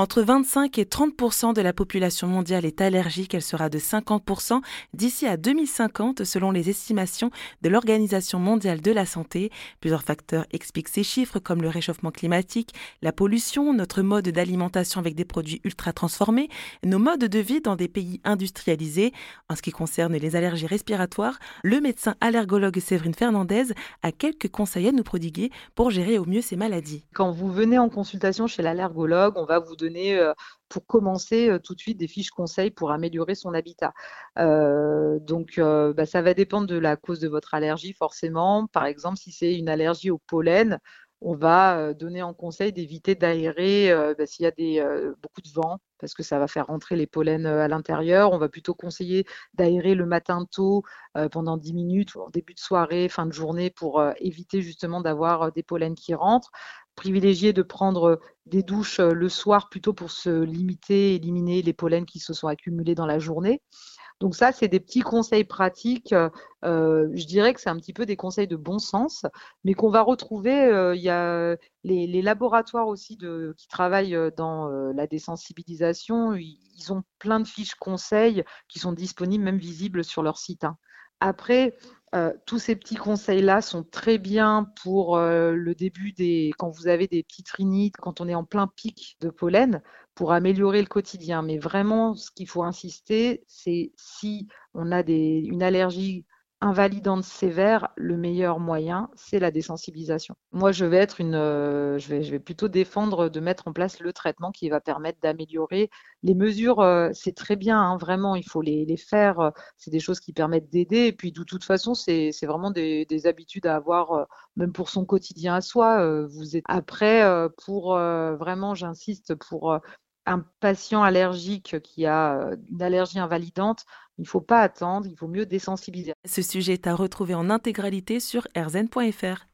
Entre 25 et 30% de la population mondiale est allergique, elle sera de 50% d'ici à 2050 selon les estimations de l'Organisation mondiale de la santé. Plusieurs facteurs expliquent ces chiffres comme le réchauffement climatique, la pollution, notre mode d'alimentation avec des produits ultra transformés, nos modes de vie dans des pays industrialisés. En ce qui concerne les allergies respiratoires, le médecin allergologue Séverine Fernandez a quelques conseils à nous prodiguer pour gérer au mieux ces maladies. Quand vous venez en consultation chez l'allergologue, on va vous euh, pour commencer euh, tout de suite des fiches conseils pour améliorer son habitat. Euh, donc, bah, ça va dépendre de la cause de votre allergie, forcément. Par exemple, si c'est une allergie au pollen, on va donner en conseil d'éviter d'aérer bah, s'il y a des, beaucoup de vent, parce que ça va faire rentrer les pollens à l'intérieur. On va plutôt conseiller d'aérer le matin tôt pendant 10 minutes, en début de soirée, fin de journée, pour éviter justement d'avoir des pollens qui rentrent privilégier de prendre des douches le soir plutôt pour se limiter, éliminer les pollens qui se sont accumulés dans la journée. Donc ça, c'est des petits conseils pratiques. je dirais que c'est un petit peu des conseils de bon sens, mais qu'on va retrouver. il y a les, laboratoires aussi qui travaillent dans la désensibilisation. Ils, ont plein de fiches conseils qui sont disponibles, même visibles sur leur site. Hein. Après, euh, tous ces petits conseils-là sont très bien pour euh, le début des, quand vous avez des petites rhinites, quand on est en plein pic de pollen, pour améliorer le quotidien. Mais vraiment, ce qu'il faut insister, c'est si on a une allergie invalidante sévère, le meilleur moyen, c'est la désensibilisation. Moi, je vais être une, euh, je, vais, je vais plutôt défendre de mettre en place le traitement qui va permettre d'améliorer les mesures. Euh, c'est très bien, hein, vraiment, il faut les, les faire. Euh, c'est des choses qui permettent d'aider. Et puis, de toute façon, c'est vraiment des, des, habitudes à avoir, même pour son quotidien à soi. vous êtes après pour vraiment, j'insiste, pour un patient allergique qui a une allergie invalidante, il ne faut pas attendre, il vaut mieux désensibiliser. Ce sujet est à retrouver en intégralité sur rzn.fr.